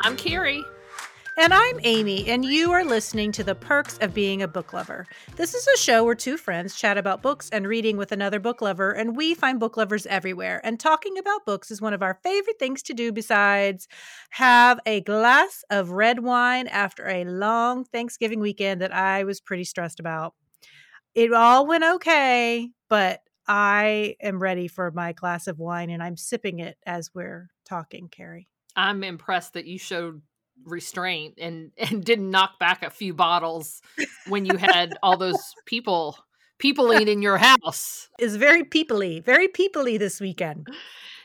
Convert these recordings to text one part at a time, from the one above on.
I'm Carrie. And I'm Amy, and you are listening to The Perks of Being a Book Lover. This is a show where two friends chat about books and reading with another book lover, and we find book lovers everywhere. And talking about books is one of our favorite things to do besides have a glass of red wine after a long Thanksgiving weekend that I was pretty stressed about. It all went okay, but I am ready for my glass of wine and I'm sipping it as we're talking, Carrie. I'm impressed that you showed restraint and and didn't knock back a few bottles when you had all those people peopling in your house. Is very peoply, very peoply this weekend.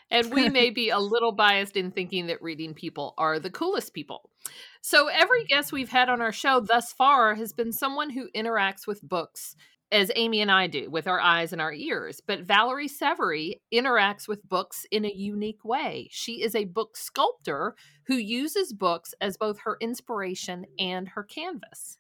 And we may be a little biased in thinking that reading people are the coolest people. So every guest we've had on our show thus far has been someone who interacts with books as Amy and I do with our eyes and our ears. But Valerie Saverie interacts with books in a unique way. She is a book sculptor who uses books as both her inspiration and her canvas.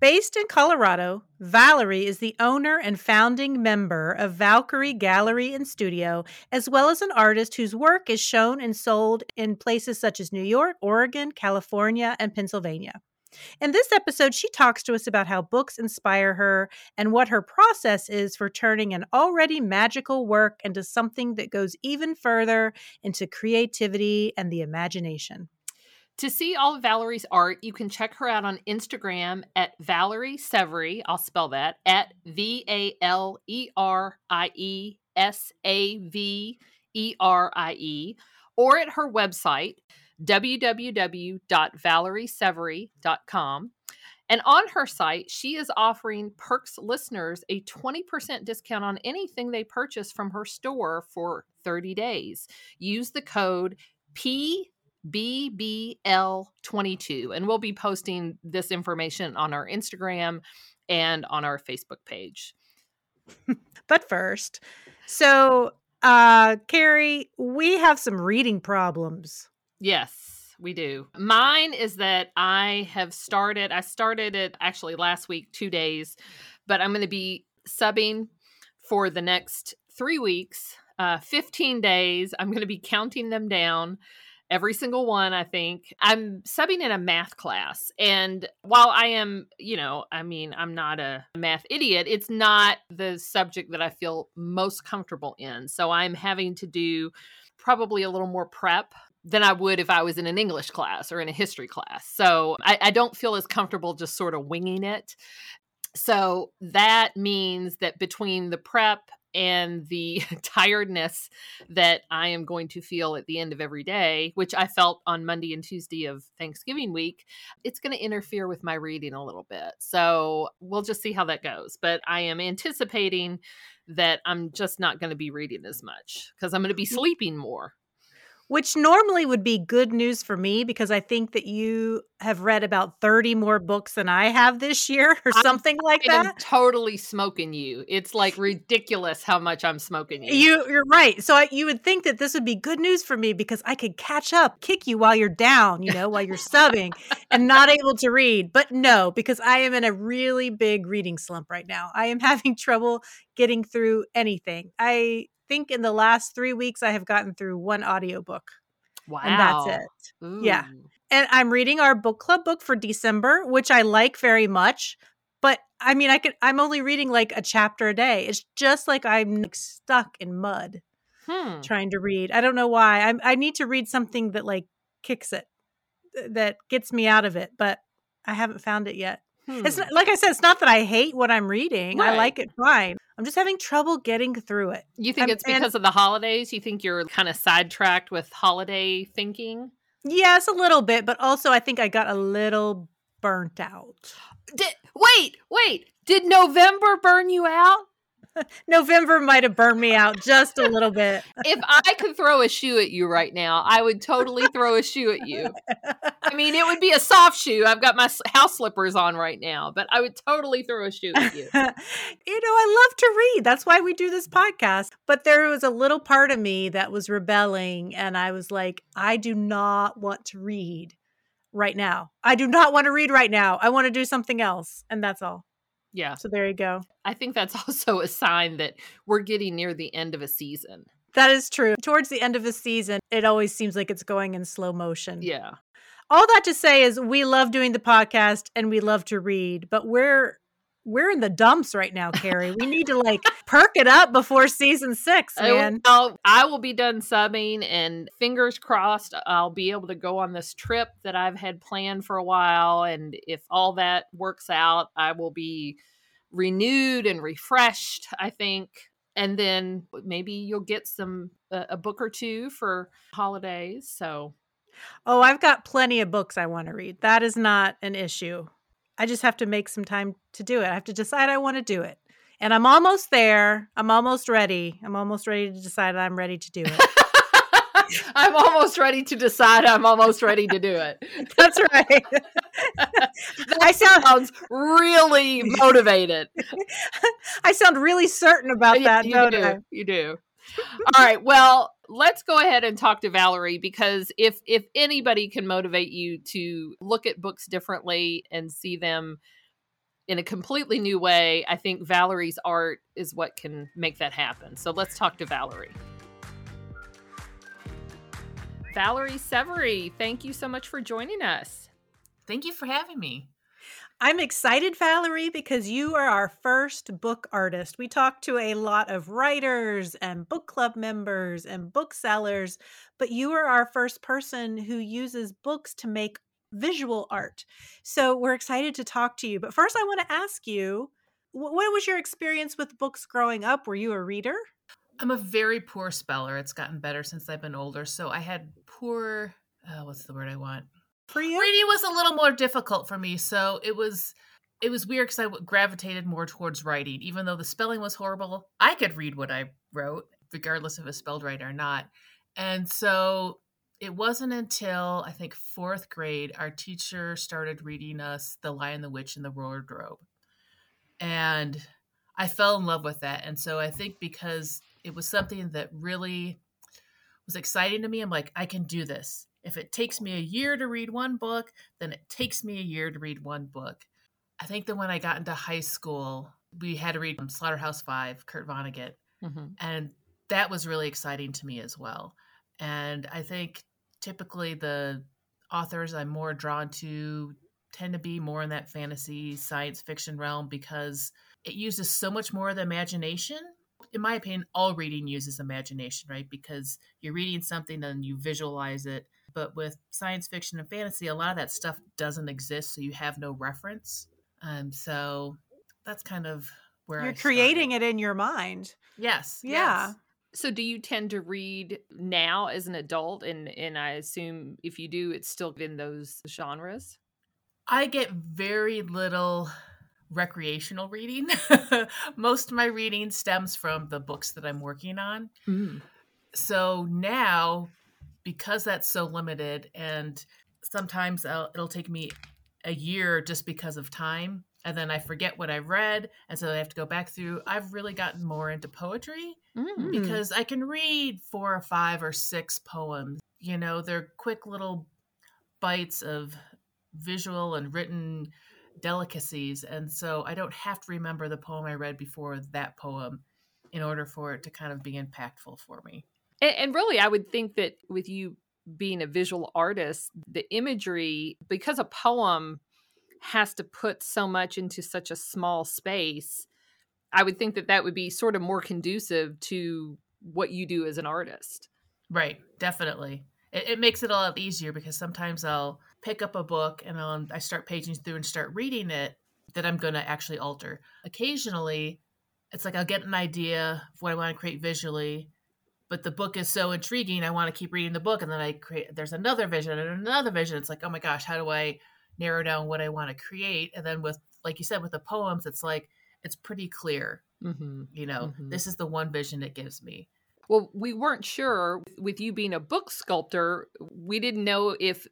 Based in Colorado, Valerie is the owner and founding member of Valkarie Gallery and Studio, as well as an artist whose work is shown and sold in places such as New York, Oregon, California, and Pennsylvania. In this episode, she talks to us about how books inspire her and what her process is for turning an already magical work into something that goes even further into creativity and the imagination. To see all of Valerie's art, you can check her out on Instagram at Valerie Saverie. I'll spell that at V A L E R I E S A V E R I E, or at her website, www.valeriesaverie.com. And on her site, she is offering Perks listeners a 20% discount on anything they purchase from her store for 30 days. Use the code PBBL22. And we'll be posting this information on our Instagram and on our Facebook page. but first, so uh Carrie, we have some reading problems. Yes, we do. Mine is that I have started, I started it actually last week, two days, but I'm going to be subbing for the next three weeks, uh, 15 days. I'm going to be counting them down every single one i think i'm subbing in a math class and while i am you know i mean i'm not a math idiot it's not the subject that i feel most comfortable in so i'm having to do probably a little more prep than I would if I was in an English class or in a history class. So I, I, don't feel as comfortable just sort of winging it. So that means that between the prep and the tiredness that I am going to feel at the end of every day, which I felt on Monday and Tuesday of Thanksgiving week, it's going to interfere with my reading a little bit. So we'll just see how that goes. But I am anticipating that I'm just not going to be reading as much because I'm going to be mm. sleeping more which normally would be good news for me because I think that you have read about 30 more books than I have this year or something I'm, like that. totally smoking you. It's like ridiculous how much I'm smoking you. You you're right. So I, you would think that this would be good news for me because I could catch up, kick you while you're down, you know, while you're subbing and not able to read. But no, because I am in a really big reading slump right now. I am having trouble getting through anything. I think in the last three weeks, I have gotten through one audiobook. Wow. And that's it. Ooh. Yeah. And I'm reading our book club book for December, which I like very much. But I mean, I could, I'm only reading like a chapter a day. It's just like I'm like stuck in mud hmm. trying to read. I don't know why. I, I need to read something that like kicks it, that gets me out of it, but I haven't found it yet. Hmm. It's not, like I said, it's not that I hate what I'm reading. Right. I like it fine. I'm just having trouble getting through it. You think I'm, it's because and, of the holidays? You think you're kind of sidetracked with holiday thinking? Yes, a little bit, but also I think I got a little burnt out. Did, wait, wait. Did November burn you out? November might have burned me out just a little bit. if I could throw a shoe at you right now, I would totally throw a shoe at you. I mean, it would be a soft shoe. I've got my house slippers on right now, but I would totally throw a shoe at you. you know, I love to read. That's why we do this podcast. But there was a little part of me that was rebelling, and I was like, I do not want to read right now. I do not want to read right now. I want to do something else. And that's all. Yeah. So there you go. I think that's also a sign that we're getting near the end of a season. That is true. Towards the end of a season, it always seems like it's going in slow motion. Yeah. all that to say is we love doing the podcast and we love to read, but we're we're in the dumps right now, Carrie. We need to like perk it up before season six, man. Well, I will be done subbing, and fingers crossed, I'll be able to go on this trip that I've had planned for a while. And if all that works out, I will be renewed and refreshed, I think. And then maybe you'll get some uh, a book or two for holidays. So, oh, I've got plenty of books I want to read. That is not an issue. I just have to make some time to do it. I have to decide I want to do it. And I'm almost there. I'm almost ready. I'm almost ready to decide I'm ready to do it. I'm almost ready to decide I'm almost ready to do it. That's right. I sound really motivated. I sound really certain about that, you, do. I? You do. All right. Well, let's go ahead and talk to Valerie because if if anybody can motivate you to look at books differently and see them in a completely new way, I think Valerie's art is what can make that happen. So let's talk to Valerie. Valerie Saverie, thank you so much for joining us. Thank you for having me. I'm excited, Valerie, because you are our first book artist. We talked to a lot of writers and book club members and booksellers, but you are our first person who uses books to make visual art. So we're excited to talk to you. But first, I want to ask you what was your experience with books growing up? Were you a reader? I'm a very poor speller. It's gotten better since I've been older. So I had poor, uh, what's the word I want? For you? Reading was a little more difficult for me, so it was it was weird because I gravitated more towards writing, even though the spelling was horrible. I could read what I wrote, regardless if it spelled right or not. And so it wasn't until I think fourth grade our teacher started reading us The Lion, the Witch, and the Wardrobe, and I fell in love with that. And so I think because it was something that really was exciting to me, I'm like, I can do this. If it takes me a year to read one book, then it takes me a year to read one book. I think that when I got into high school, we had to read Slaughterhouse Five, Kurt Vonnegut, mm-hmm. and that was really exciting to me as well. And I think typically the authors I'm more drawn to tend to be more in that fantasy science fiction realm because it uses so much more of the imagination. In my opinion, all reading uses imagination, right? Because you're reading something and you visualize it but with science fiction and fantasy, a lot of that stuff doesn't exist, so you have no reference. Um, so that's kind of where you're I creating it in your mind. Yes. Yeah. Yes. So do you tend to read now as an adult and and I assume if you do it's still in those genres? I get very little recreational reading. Most of my reading stems from the books that I'm working on. Mm. So now because that's so limited and sometimes I'll, it'll take me a year just because of time and then I forget what I read, and so I have to go back through. I've really gotten more into poetry mm. because I can read four or five or six poems. You know, they're quick little bites of visual and written delicacies, and so I don't have to remember the poem I read before that poem in order for it to kind of be impactful for me. And, and really, I would think that with you being a visual artist, the imagery, because a poem has to put so much into such a small space, I would think that that would be sort of more conducive to what you do as an artist. Right, definitely. It, it, makes it a lot easier because sometimes I'll pick up a book and I'll, I start paging through and start reading it that I'm going to actually alter. Occasionally, it's like I'll get an idea of what I want to create visually, but the book is so intriguing. I want to keep reading the book. And then I create, there's another vision and another vision. It's like, oh my gosh, how do I narrow down what I want to create? And then with, like you said, with the poems, it's like, it's pretty clear. Mm-hmm. You know, mm-hmm. this is the one vision it gives me. Well, we weren't sure with you being a book sculptor, we didn't know if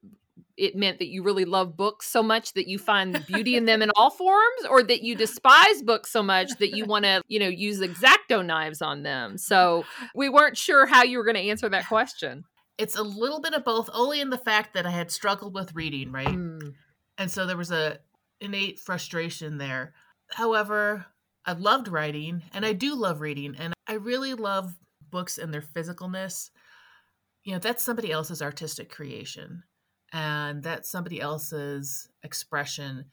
it meant that you really love books so much that you find beauty in them in all forms or that you despise books so much that you want to you know use exacto knives on them? So we weren't sure how you were going to answer that question. It's a little bit of both only in the fact that i had struggled with reading right? Mm. and so there was a innate frustration there. However i loved writing and i do love reading and i really love books and their physicalness. You know that's somebody else's artistic creation and that's somebody else's expression.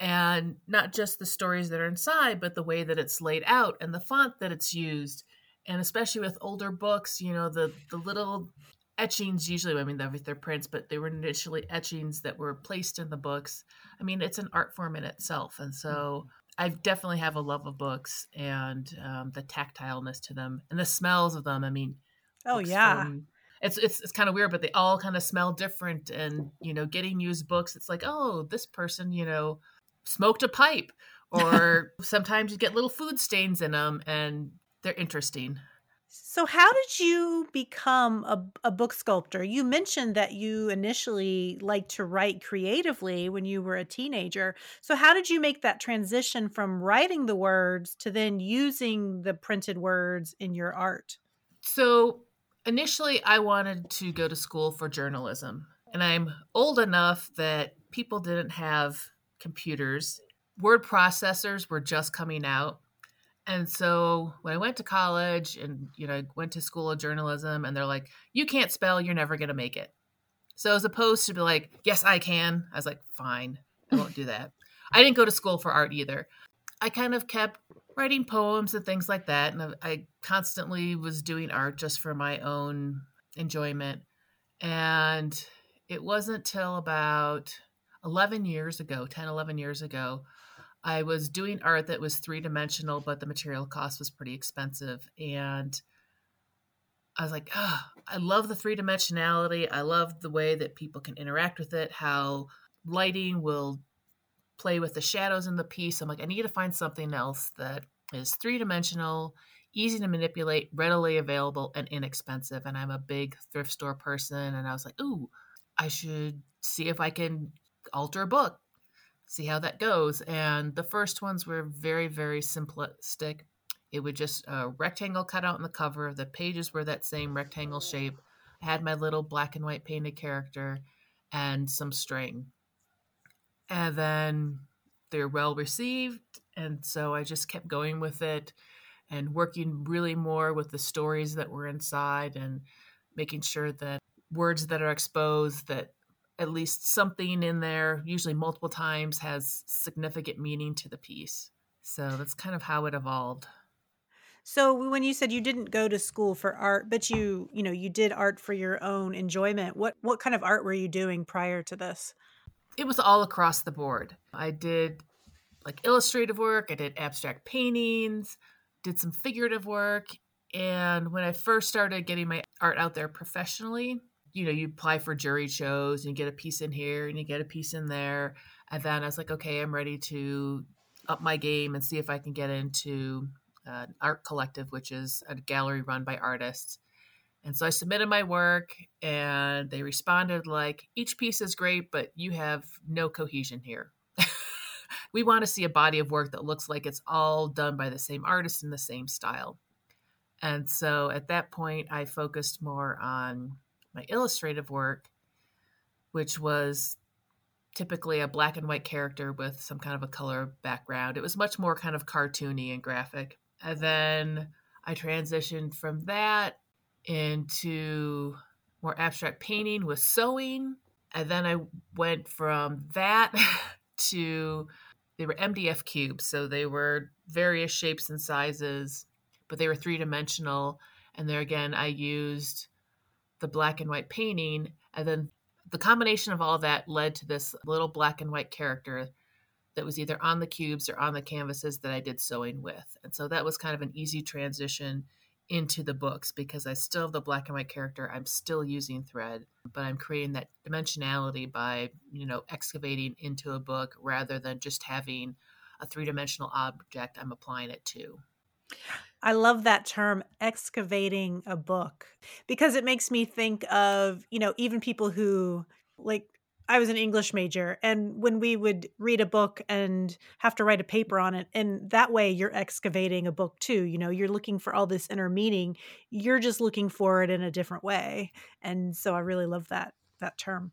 And not just the stories that are inside but the way that it's laid out and the font that it's used. And especially with older books you know the the little etchings usually i mean they're, prints but they were initially etchings that were placed in the books. I mean it's an art form in itself. And so i definitely have a love of books and um, the tactileness to them and the smells of them. I mean oh yeah. from, it's it's it's kind of weird, but they all kind of smell different. And you know, getting used books, it's like, oh, this person, you know, smoked a pipe, or sometimes you get little food stains in them, and they're interesting. So, how did you become a, a book sculptor? You mentioned that you initially liked to write creatively when you were a teenager. So, how did you make that transition from writing the words to then using the printed words in your art? So, initially I wanted to go to school for journalism. And I'm old enough that people didn't have computers. Word processors were just coming out. And so when I went to college and you know went to school of journalism and they're like, you can't spell, you're never gonna make it. So as opposed to be like, yes, I can, I was like, fine, I won't do that. I didn't go to school for art either. I kind of kept writing poems and things like that. And I constantly was doing art just for my own enjoyment. And it wasn't till about 11 years ago, 10, 11 years ago, I was doing art that was three dimensional, but the material cost was pretty expensive. And I was like, oh, I love the three dimensionality. I love the way that people can interact with it, how lighting will play with the shadows in the piece. I'm like, I need to find something else that is three dimensional, easy to manipulate, readily available, and inexpensive. And I'm a big thrift store person. And I was like, ooh, I should see if I can alter a book, see how that goes. And the first ones were very, very simplistic. It would just a rectangle cut out in the cover. The pages were that same rectangle shape. I had my little black and white painted character and some string and then they're well received. And so i just kept going with it and working really more with the stories that were inside and making sure that words that are exposed that at least something in there usually multiple times has significant meaning to the piece. So that's kind of how it evolved. So when you said you didn't go to school for art but you you know you did art for your own enjoyment what what kind of art were you doing prior to this it was all across the board. I did like illustrative work, I did abstract paintings, did some figurative work. And when I first started getting my art out there professionally, you know, you apply for jury shows and you get a piece in here and you get a piece in there. And then I was like, okay, I'm ready to up my game and see if I can get into an art collective, which is a gallery run by artists. And so I submitted my work and they responded like, each piece is great, but you have no cohesion here. we want to see a body of work that looks like it's all done by the same artist in the same style. And so at that point, I focused more on my illustrative work, which was typically a black and white character with some kind of a color background. It was much more kind of cartoony and graphic. And then I transitioned from that into more abstract painting with sewing. And then I went from that to they were MDF cubes. So they were various shapes and sizes, but they were three dimensional. And there again, I used the black and white painting. And then the combination of all that led to this little black and white character that was either on the cubes or on the canvases that I did sewing with. And so that was kind of an easy transition into the books because I still have the black and white character. I'm still using thread, but I'm creating that dimensionality by, you know, excavating into a book rather than just having a three dimensional object I'm applying it to. I love that term, excavating a book, because it makes me think of, you know, even people who like I was an English major, and when we would read a book and have to write a paper on it, and that way you're excavating a book too. You know, you're looking for all this inner meaning. You're just looking for it in a different way, and so I really love that that term.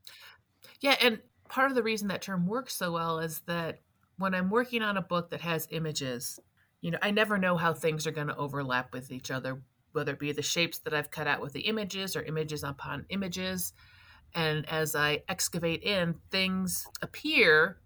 Yeah, and part of the reason that term works so well is that when I'm working on a book that has images, you know, I never know how things are going to overlap with each other, whether it be the shapes that I've cut out with the images or images upon images And as I excavate in, things appear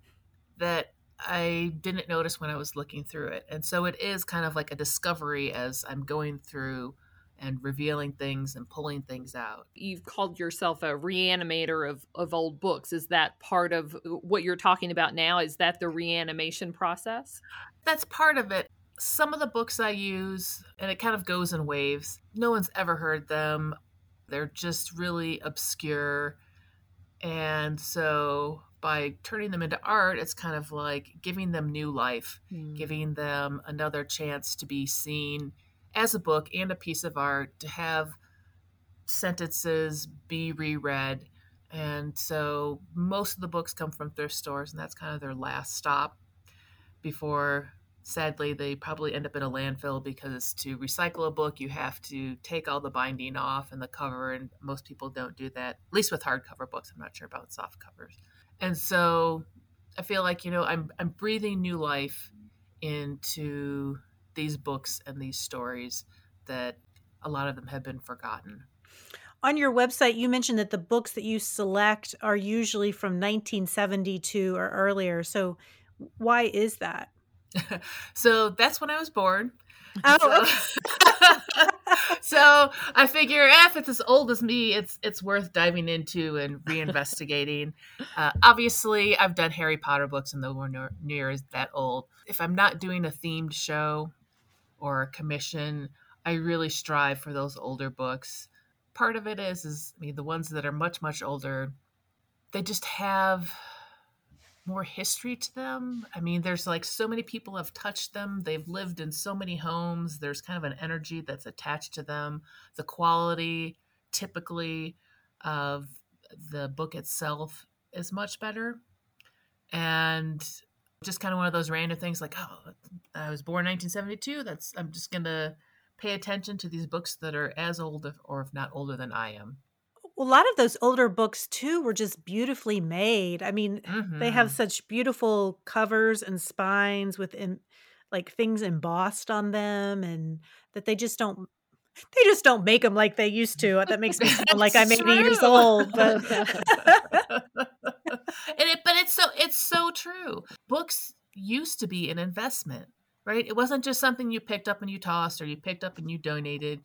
that I didn't notice when I was looking through it. And so it is kind of like a discovery as I'm going through and revealing things and pulling things out. You've called yourself a reanimator of, of old books. Is that part of what you're talking about now? Is that the reanimation process? That's part of it. Some of the books I use, and it kind of goes in waves, no one's ever heard them. They're just really obscure. And so by turning them into art, it's kind of like giving them new life, mm. giving them another chance to be seen as a book and a piece of art, to have sentences be reread. And so most of the books come from thrift stores, and that's kind of their last stop before sadly they probably end up in a landfill because to recycle a book you have to take all the binding off and the cover and most people don't do that at least with hardcover books i'm not sure about soft covers and so I feel like, you know, I'm I'm breathing new life into these books and these stories that a lot of them have been forgotten. On your website, you mentioned that the books that you select are usually from 1972 or earlier. So, why is that? so, that's when I was born. Oh, so, so I figure eh, if it's as old as me, it's it's worth diving into and reinvestigating. Uh, obviously, I've done Harry Potter books, and those were no, near that old. If I'm not doing a themed show or a commission, I really strive for those older books. Part of it is is I mean the ones that are much much older, they just have more history to them. I mean, there's like so many people have touched them. They've lived in so many homes. There's kind of an energy that's attached to them. The quality typically of the book itself is much better. And just kind of one of those random things like, oh, I was born 1972. That's I'm just going to pay attention to these books that are as old or if not older than I am a lot of those older books too were just beautifully made. I mean, they have mm-hmm. such beautiful covers and spines with in, like things embossed on them and that they just don't they just don't make them like they used to. That makes me sound like I'm 80 true. years old. But it, but it's so it's so true. Books used to be an investment, right? It wasn't just something you picked up and you tossed or you picked up and you donated.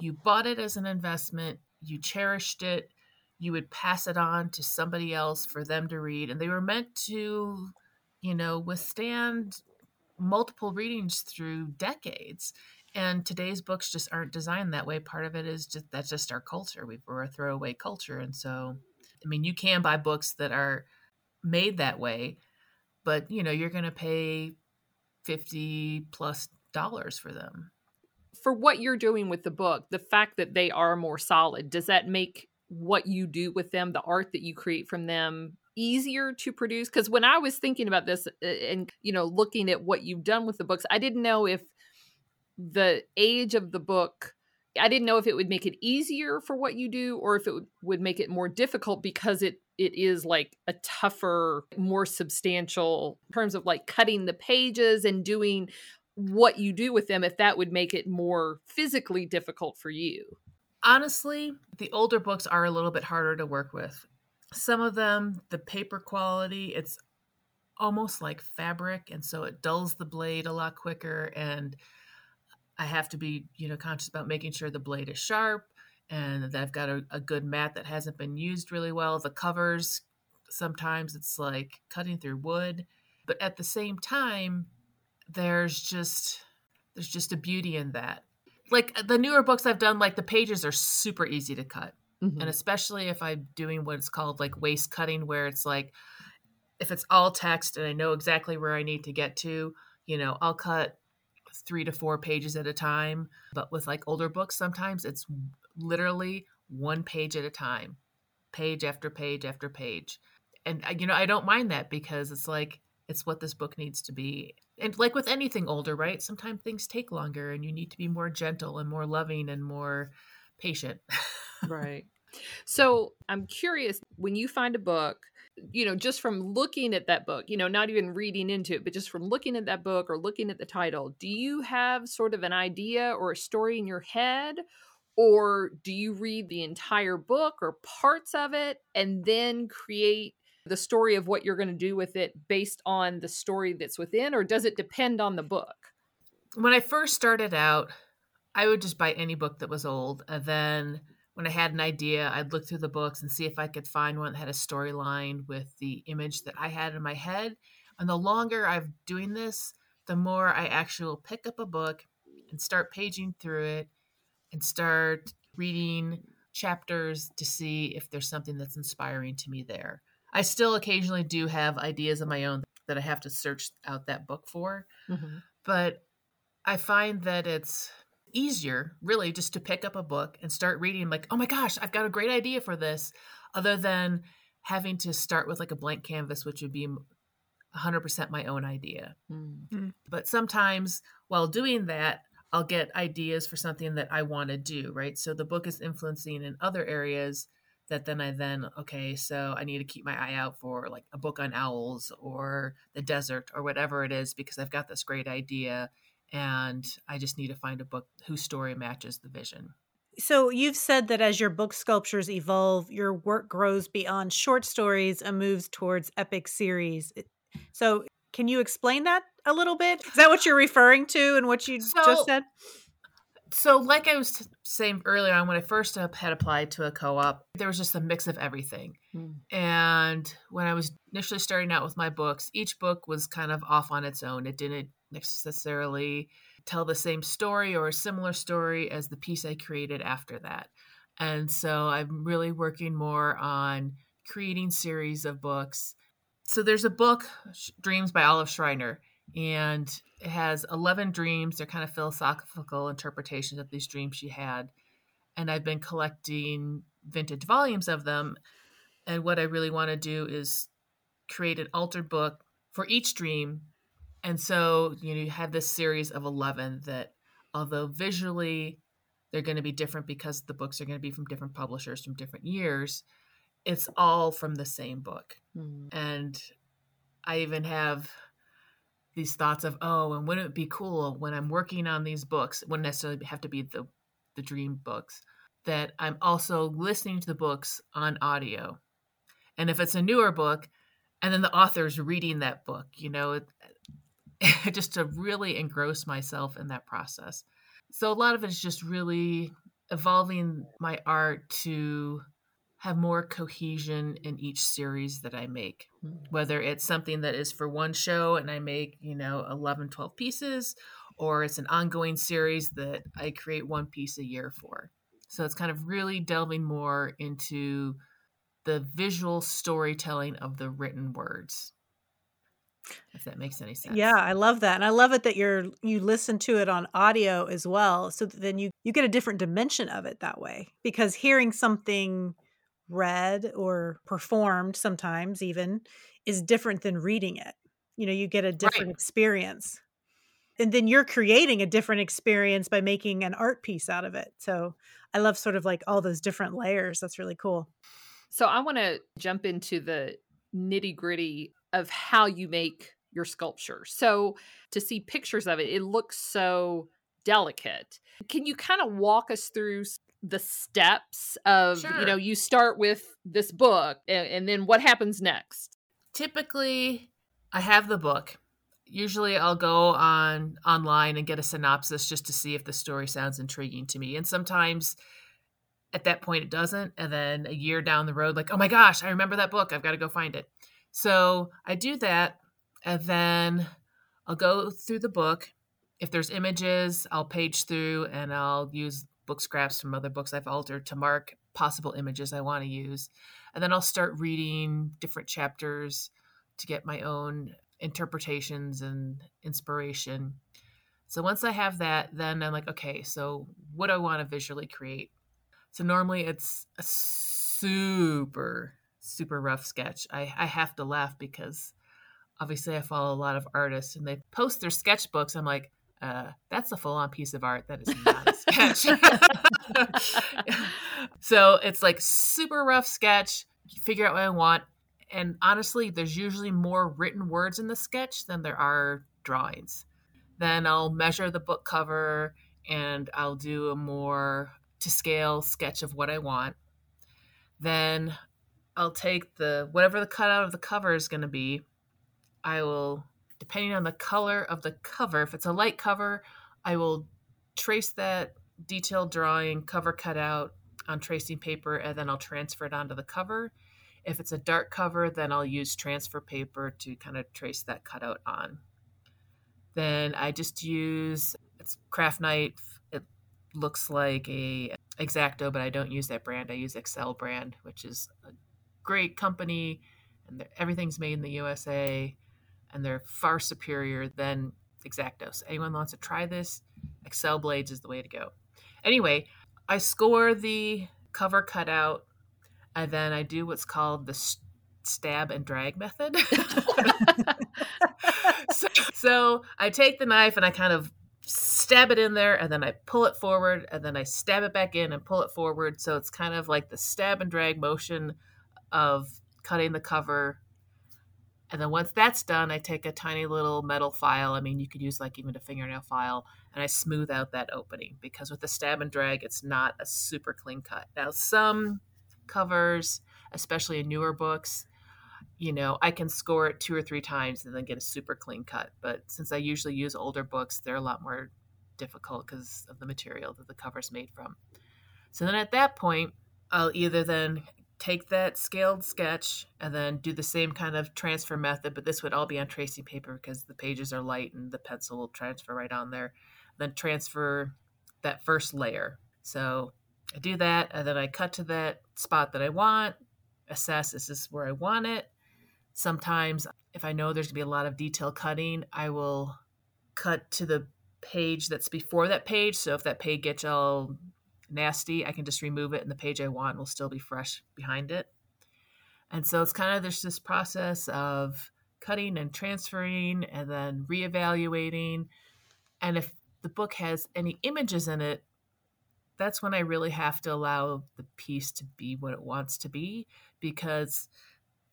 You bought it as an investment you cherished it you would pass it on to somebody else for them to read and they were meant to you know withstand multiple readings through decades. And today's books just aren't designed that way. Part of it is just that's just our culture. We, we're a throwaway culture. And so i mean you can buy books that are made that way but you know you're going to pay 50 plus dollars for them for what you're doing with the book, the fact that they are more solid, does that make what you do with them, the art that you create from them, easier to produce? Because when I was thinking about this uh, and, you know, looking at what you've done with the books, I didn't know if the age of the book I didn't know if it would make it easier for what you do or if it would, would make it more difficult because it it is like a tougher, more substantial in terms of like cutting the pages and doing what you do with them if that would make it more physically difficult for you. Honestly, the older books are a little bit harder to work with. Some of them, the paper quality, it's almost like fabric and so it dulls the blade a lot quicker and I have to be, you know, conscious about making sure the blade is sharp and that I've got a, a good mat that hasn't been used really well. The covers sometimes it's like cutting through wood, but at the same time, there's just there's just a beauty in that. Like the newer books I've done, like the pages are super easy to cut. Mm-hmm. And especially if I'm doing what's called like waste cutting, where it's like if it's all text and I know exactly where I need to get to, you know, I'll cut three to four pages at a time. But with like older books, sometimes it's literally one page at a time, page after page after page. And, uh, you know, I don't mind that because it's like, it's what this book needs to be and like with anything older, right? Sometimes things take longer and you need to be more gentle and more loving and more patient. right. So I'm curious when you find a book, you know, just from looking at that book, you know, not even reading into it, but just from looking at that book or looking at the title, do you have sort of an idea or a story in your head? Or do you read the entire book or parts of it and then create the story of what you're going to do with it based on the story that's within? Or does it depend on the book? When I first started out, I would just buy any book that was old. And then when I had an idea, I'd look through the books and see if I could find one that had a storyline with the image that I had in my head. And the longer I'm doing this, the more I actually will pick up a book and start paging through it and start reading chapters to see if there's something that's inspiring to me there. I still occasionally do have ideas of my own that I have to search out that book for, mm-hmm. but I find that it's easier really just to pick up a book and start reading like oh my gosh i've got a great idea for this other than having to start with like a blank canvas which would be 100% my own idea mm-hmm. but sometimes while doing that i'll get ideas for something that i want to do right so the book is influencing in other areas that then i then okay so i need to keep my eye out for like a book on owls or the desert or whatever it is because i've got this great idea and I just need to find a book whose story matches the vision. So you've said that as your book sculptures evolve, your work grows beyond short stories and moves towards epic series. So can you explain that a little bit? Is that what you're referring to and what you so, just said? So, like I was saying earlier on, when I first had applied to a co op, there was just a mix of everything. Hmm. And when I was initially starting out with my books, each book was kind of off on its own. It didn't necessarily tell the same story or a similar story as the piece I created after that. And so I'm really working more on creating series of books. So there's a book, Dreams by Olive Schreiner, and it has 11 dreams. They're kind of philosophical interpretations of these dreams she had. And I've been collecting vintage volumes of them. And what I really want to do is create an altered book for each dream and so, you know, you have this series of 11 that, although visually they're going to be different because the books are going to be from different publishers from different years, it's all from the same book. Mm. And I even have these thoughts of, oh, and wouldn't it be cool when I'm working on these books, wouldn't necessarily have to be the, the dream books, that I'm also listening to the books on audio. And if it's a newer book, and then the author's reading that book, you know, just to really engross myself in that process. So a lot of it is just really evolving my art to have more cohesion in each series that I make. Hmm. Whether it's something that is for one show and I make, you know, 11, 12 pieces, or it's an ongoing series that I create one piece a year for. So it's kind of really delving more into the visual storytelling of the written words if that makes any sense. Yeah, I love that. And I love it that you're you listen to it on audio as well. So then you you get a different dimension of it that way. Because hearing something read or performed sometimes even is different than reading it. You know, you get a different right. experience. And then you're creating a different experience by making an art piece out of it. So I love sort of like all those different layers. That's really cool. So I want to jump into the nitty gritty of how you make your sculpture. So to see pictures of it, it looks so delicate. Can you kind of walk us through the steps of, sure. you know, you start with this book and, and then what happens next? Typically, I have the book. Usually I'll go on online and get a synopsis just to see if the story sounds intriguing to me. And sometimes at that point it doesn't and then a year down the road like, "Oh my gosh, I remember that book. I've got to go find it." So I do that, and then I'll go through the book. If there's images, I'll page through and I'll use book scraps from other books I've altered to mark possible images I want to use. And then I'll start reading different chapters to get my own interpretations and inspiration. So once I have that, then I'm like, okay, so what do I want to visually create? So normally it's a super super rough sketch. I, I have to laugh because obviously I follow a lot of artists and they post their sketchbooks. I'm like, uh, that's a full on piece of art. That is not a sketch. so it's like super rough sketch, figure out what I want. And honestly, there's usually more written words in the sketch than there are drawings. Then I'll measure the book cover and I'll do a more to scale sketch of what I want. Then I'll take the whatever the cutout of the cover is going to be. I will, depending on the color of the cover, if it's a light cover, I will trace that detailed drawing cover cutout on tracing paper and then I'll transfer it onto the cover. If it's a dark cover, then I'll use transfer paper to kind of trace that cutout on. Then I just use it's craft knife. It looks like a exacto, but I don't use that brand. I use Excel brand, which is a great company, and everything's made in the USA, and they're far superior than exactos. Anyone wants to try this? Excel blades is the way to go. Anyway, I score the cover cutout, and then I do what's called the stab and drag method. so, so I take the knife and I kind of stab it in there and then I pull it forward and then I stab it back in and pull it forward. So it's kind of like the stab and drag motion of cutting the cover. And then once that's done, I take a tiny little metal file. I mean, you could use like even a fingernail file and I smooth out that opening because with the stab and drag, it's not a super clean cut. Now, some covers, especially in newer books, you know, I can score it two or three times and then get a super clean cut. But since I usually use older books, they're a lot more difficult because of the material that the cover's made from. So then at that point, I'll either then take that scaled sketch and then do the same kind of transfer method, but this would all be on tracing paper because the pages are light and the pencil will transfer right on there. Then transfer that first layer. So I do that and then I cut to that spot that I want, assess this is where I want it, Sometimes, if I know there's to be a lot of detail cutting, I will cut to the page that's before that page. So if that page gets all nasty, I can just remove it and the page I want will still be fresh behind it. And so it's kind of there's this process of cutting and transferring and then reevaluating. And if the book has any images in it, that's when I really have to allow the piece to be what it wants to be because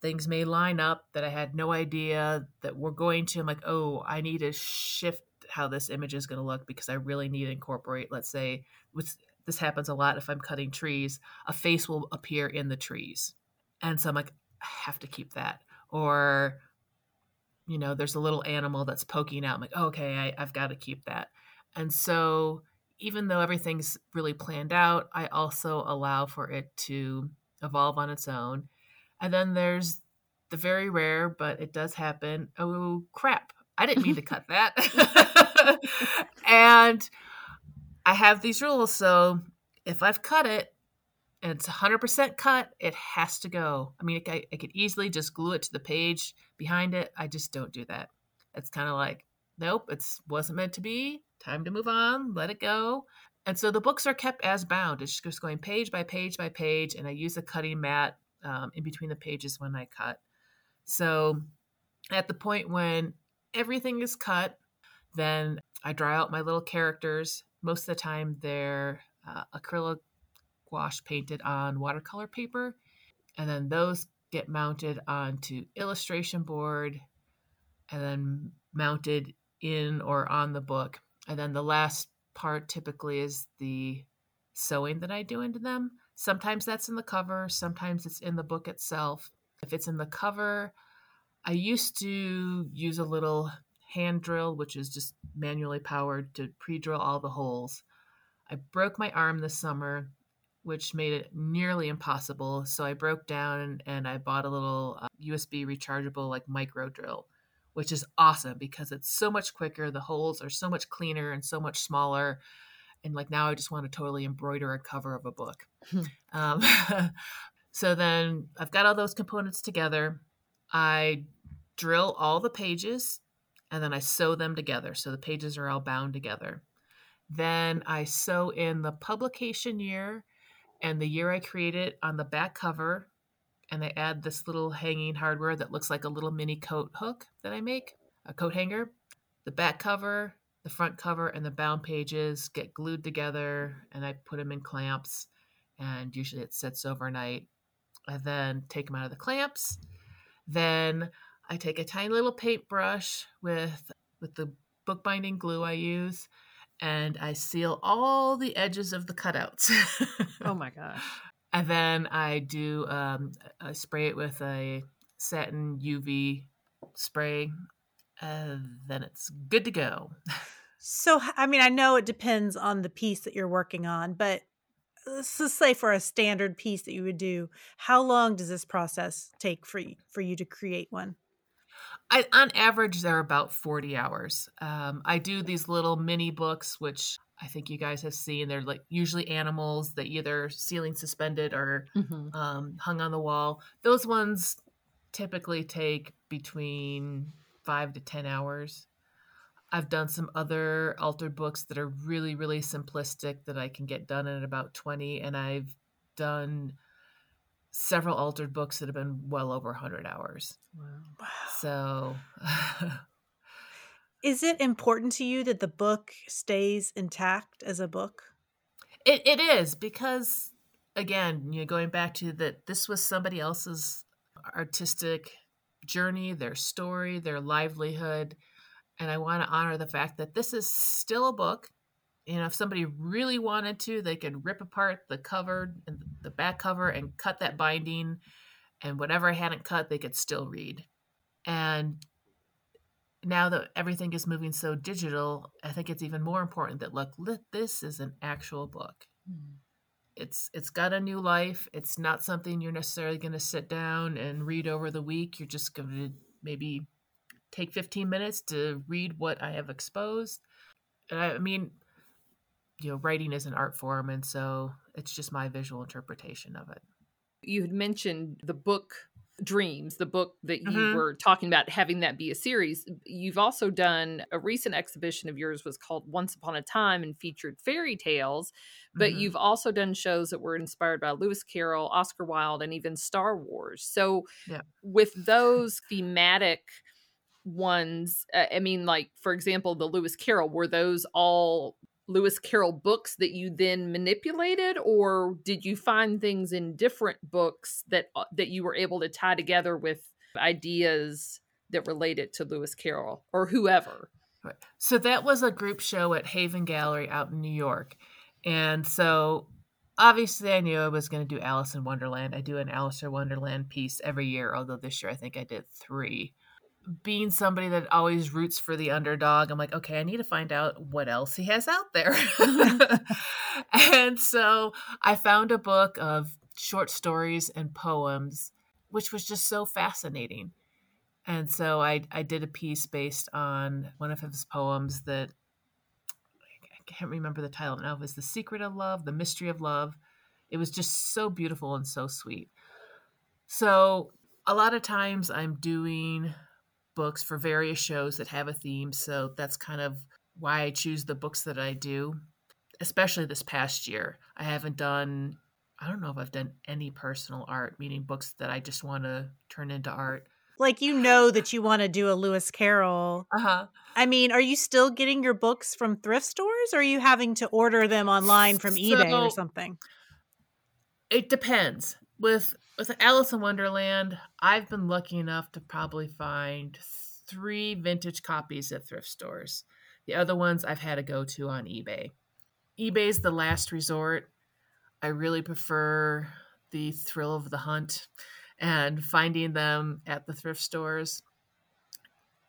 things may line up that I had no idea that we're going to. I'm like, oh, I need to shift how this image is going to look because I really need to incorporate, let's say, with this happens a lot if I'm cutting trees, a face will appear in the trees. And so I'm like, I have to keep that. Or, you know, there's a little animal that's poking out. I'm like, oh, okay, I, I've got to keep that. And so even though everything's really planned out, I also allow for it to evolve on its own and then there's the very rare, but it does happen. Oh, crap. I didn't mean to cut that. and I have these rules. So if I've cut it and it's 100% cut, it has to go. I mean, I, I could easily just glue it to the page behind it. I just don't do that. It's kind of like, nope, it wasn't meant to be. Time to move on. Let it go. And so the books are kept as bound. It's just going page by page by page. And I use a cutting mat um, in between the pages when I cut. So at the point when everything is cut, then I draw out my little characters. Most of the time, they're uh, acrylic gouache painted on watercolor paper. And then those get mounted onto illustration board and then mounted in or on the book. And then the last part typically is the sewing that I do into them. Sometimes that's in the cover, sometimes it's in the book itself. If it's in the cover, I used to use a little hand drill, which is just manually powered to pre drill all the holes. I broke my arm this summer, which made it nearly impossible. So I broke down and I bought a little uh, USB rechargeable, like micro drill, which is awesome because it's so much quicker. The holes are so much cleaner and so much smaller and like now I just want to totally embroider a cover of a book. Hmm. um, so then I've got all those components together. I drill all the pages and then I sew them together. So the pages are all bound together. Then I sew in the publication year and the year I created on the back cover. And I add this little hanging hardware that looks like a little mini coat hook that I make, a coat hanger. The back cover, the front cover and the bound pages get glued together and I put them in clamps and usually it sits overnight. I then take them out of the clamps. Then I take a tiny little paintbrush with with the bookbinding glue I use and I seal all the edges of the cutouts. oh my gosh. And then I do um, I spray it with a satin UV spray, and then it's good to go. So, I mean, I know it depends on the piece that you're working on, but let's just say for a standard piece that you would do, how long does this process take for you, for you to create one? I, on average, they're about 40 hours. Um, I do these little mini books, which I think you guys have seen. They're like usually animals that either ceiling suspended or mm-hmm. um, hung on the wall. Those ones typically take between five to 10 hours. I've done some other altered books that are really, really simplistic that I can get done in about 20. And I've done several altered books that have been well over 100 hours. Wow. So. Is it important to you that the book stays intact as a book? It, it is because, again, you know, going back to that, this was somebody else's artistic journey, their story, their livelihood and I want to honor the fact that this is still a book. You know, if somebody really wanted to, they could rip apart the cover and the back cover and cut that binding, and whatever I hadn't cut, they could still read. And now that everything is moving so digital, I think it's even more important that look, this is an actual book. Mm. It's it's got a new life. It's not something you're necessarily going to sit down and read over the week. You're just going to maybe take 15 minutes to read what I have exposed. And I, I mean, you know, writing is an art form, and so it's just my visual interpretation of it. You had mentioned the book Dreams, the book that you mm-hmm. were talking about having that be a series. You've also done a recent exhibition of yours was called Once Upon a Time and featured fairy tales, but mm-hmm. you've also done shows that were inspired by Lewis Carroll, Oscar Wilde, and even Star Wars. So, yeah. with those thematic ones uh, i mean like for example the lewis carroll were those all lewis carroll books that you then manipulated or did you find things in different books that uh, that you were able to tie together with ideas that related to lewis carroll or whoever? So that was a group show at haven gallery out in new york. And so obviously i knew i was going to do alice in wonderland. I do an alice in wonderland piece every year although this year i think i did three being somebody that always roots for the underdog, I'm like, okay, I need to find out what else he has out there. and so I found a book of short stories and poems, which was just so fascinating. And so I, I did a piece based on one of his poems that I can't remember the title now. It was The Secret of Love, The Mystery of Love. It was just so beautiful and so sweet. So a lot of times I'm doing books for various shows that have a theme. So that's kind of why I choose the books that I do, especially this past year. I haven't done, I don't know if I've done any personal art, meaning books that I just want to turn into art. Like you know that you want to do a Lewis Carroll. Uh huh. I mean, are you still getting your books from thrift stores or are you having to order them online from so, eBay or something? It depends. With with Alice in Wonderland, I've been lucky enough to probably find three vintage copies at thrift stores. The other ones I've had to go to on eBay. eBay's the last resort. I really prefer the thrill of the hunt and finding them at the thrift stores.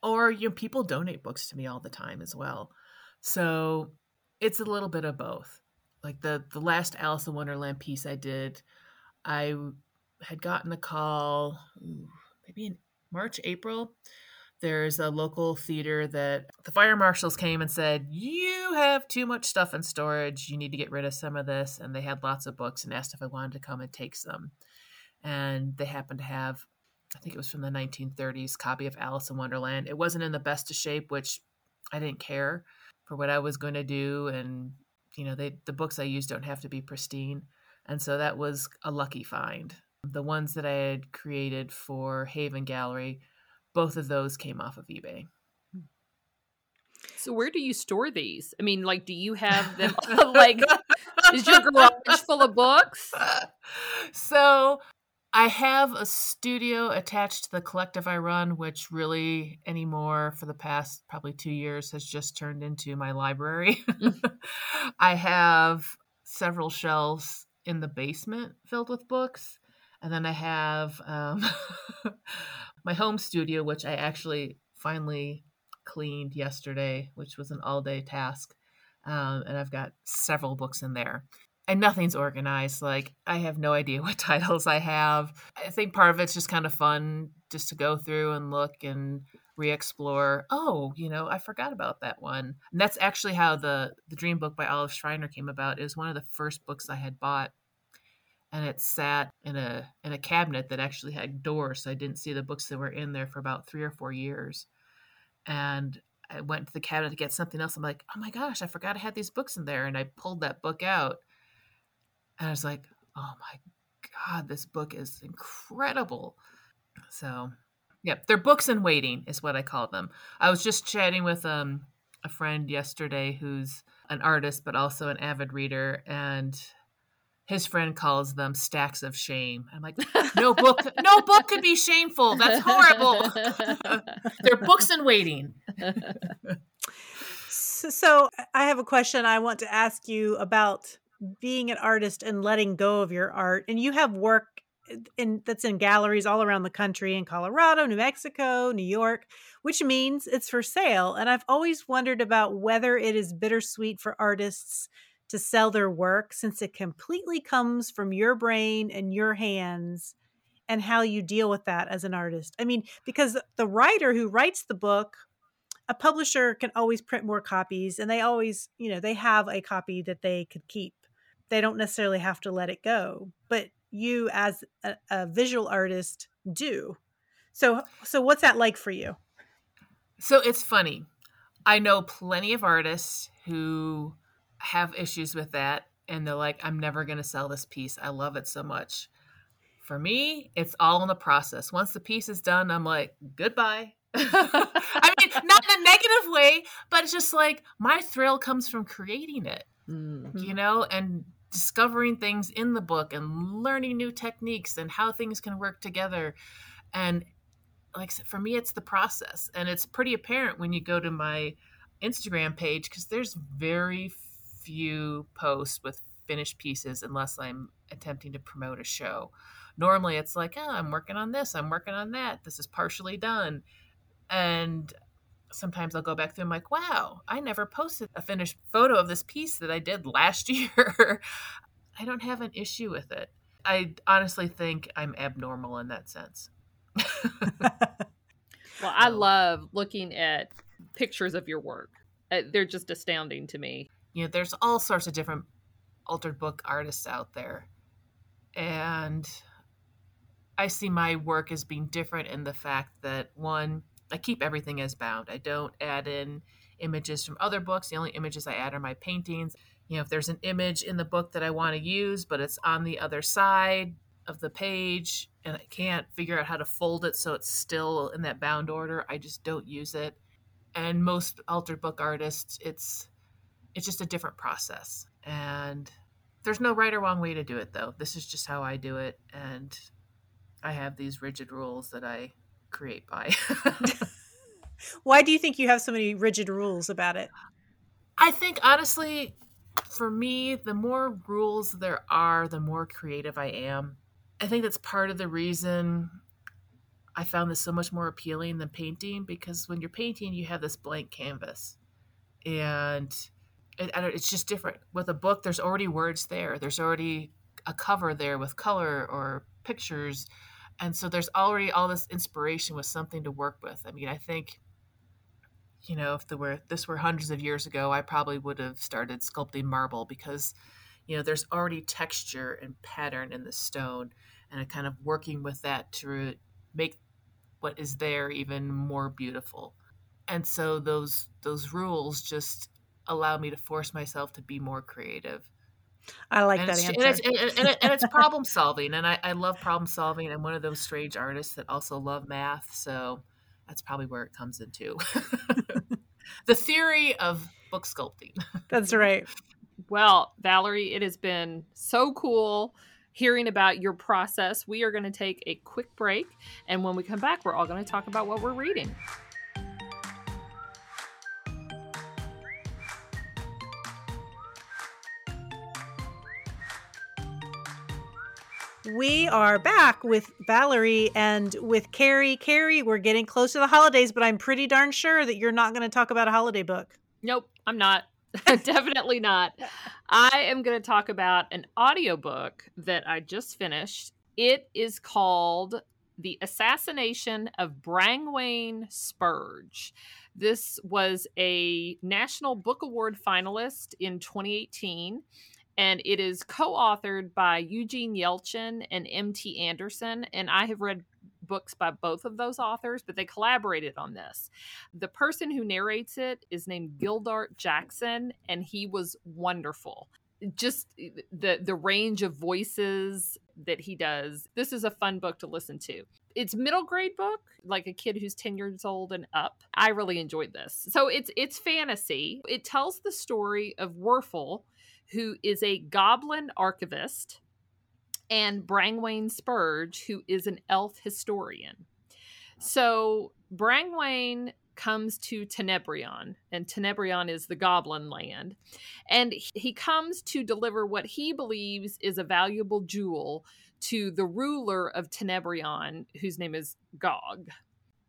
Or you know, people donate books to me all the time as well. So it's a little bit of both. Like the the last Alice in Wonderland piece I did, I had gotten a call maybe in March, April. There's a local theater that the fire marshals came and said, You have too much stuff in storage. You need to get rid of some of this. And they had lots of books and asked if I wanted to come and take some. And they happened to have, I think it was from the 1930s, copy of Alice in Wonderland. It wasn't in the best of shape, which I didn't care for what I was going to do. And, you know, they, the books I use don't have to be pristine. And so that was a lucky find. The ones that I had created for Haven Gallery, both of those came off of eBay. So where do you store these? I mean, like, do you have them like? is your garage full of books? So, I have a studio attached to the collective I run, which really anymore for the past probably two years has just turned into my library. Mm. I have several shelves in the basement filled with books. And then I have um, my home studio, which I actually finally cleaned yesterday, which was an all day task. Um, and I've got several books in there and nothing's organized. Like I have no idea what titles I have. I think part of it's just kind of fun just to go through and look and re-explore. Oh, you know, I forgot about that one. And that's actually how the the Dream Book by Olive Schreiner came about. It was one of the first books I had bought. And it sat in a in a cabinet that actually had doors, so I didn't see the books that were in there for about three or four years. And I went to the cabinet to get something else. I'm like, oh my gosh, I forgot I had these books in there. And I pulled that book out and I was like, oh my God, this book is incredible. So, yeah, they're books in waiting, is what I call them. I was just chatting with um, a friend yesterday who's an artist, but also an avid reader. And his friend calls them stacks of shame. I'm like, no book, no book could be shameful. That's horrible. They're books in waiting. so, so I have a question I want to ask you about being an artist and letting go of your art and you have work in that's in galleries all around the country in Colorado, New Mexico, New York, which means it's for sale. And I've always wondered about whether it is bittersweet for artists to sell their work since it completely comes from your brain and your hands and how you deal with that as an artist. I mean, because the writer who writes the book a publisher can always print more copies and they always, you know, they have a copy that they could keep they don't necessarily have to let it go but you as a, a, visual artist do. So so what's that like for you? So it's funny. I know plenty of artists who have issues with that and they're like i'm never going to sell this piece. I love it so much. For me it's all in the process. Once the piece is done i'm like goodbye. I mean not in a negative way but it's just like my thrill comes from creating it mm-hmm. you know and discovering things in the book and learning new techniques and how things can work together. And like for me it's the process. And it's pretty apparent when you go to my instagram page because there's very few posts with finished pieces unless i'm attempting to promote a show. Normally it's like oh i'm working on this i'm working on that this is partially done. And sometimes I'll go back through and I'm like, wow, I never posted a finished photo of this piece that I did last year. I don't have an issue with it. I honestly think I'm abnormal in that sense. well, I love looking at pictures of your work. Uh, they're just astounding to me. You know, there's all sorts of different altered book artists out there. And I see my work as being different in the fact that one, I keep everything as bound. I don't add in images from other books. The only images I add are my paintings. You know, if there's an image in the book that I want to use, but it's on the other side of the page and I can't figure out how to fold it so it's still in that bound order, I just don't use it. And most altered book artists, it's it's just a different process. And there's no right or wrong way to do it though. This is just how I do it and I have these rigid rules that I create by. Why do you think you have so many rigid rules about it? I think honestly, for me, the more rules there are, the more creative I am. I think that's part of the reason I found this so much more appealing than painting because when you're painting, you have this blank canvas. And it, it's just different. With a book, there's already words there, there's already a cover there with color or pictures and so there's already all this inspiration with something to work with. I mean i think you know if there were this were hundreds of years ago i probably would have started sculpting marble because you know there's already texture and pattern in the stone and kind of working with that to make what is there even more beautiful. And so those those rules just allow me to force myself to be more creative I like and that answer. And it's, and, and it's problem solving, and I, I love problem solving. I'm one of those strange artists that also love math, so that's probably where it comes into the theory of book sculpting. That's right. Well, Valerie, it has been so cool hearing about your process. We are going to take a quick break. And when we come back, we're all going to talk about what we're reading. We are back with Valerie and with Carrie. Carrie, we're getting close to the holidays, but I'm pretty darn sure that you're not going to talk about a holiday book. Nope, I'm not. Definitely not. I am going to talk about an audiobook that I just finished. It is called The Assassination of Brangwain Spurge. This was a National Book Award finalist in 2018 and it is co-authored by Eugene Yelchin and M.T. Anderson. And I have read books by both of those authors, but they collaborated on this. The person who narrates it is named Gildart Jackson, and he was wonderful. Just eh, the the range of voices that he does. This is a fun book to listen to. It's middle grade book, like a kid who's 10 years old and up. I really enjoyed this. So it's it's fantasy. It tells the story of Werfel, who is a goblin archivist, and Brangwain Spurge, who is an elf historian. So Brangwain comes to Tenebrion, and Tenebrion is the goblin land. And he comes to deliver what he believes is a valuable jewel to the ruler of Tenebrion, whose name is Gog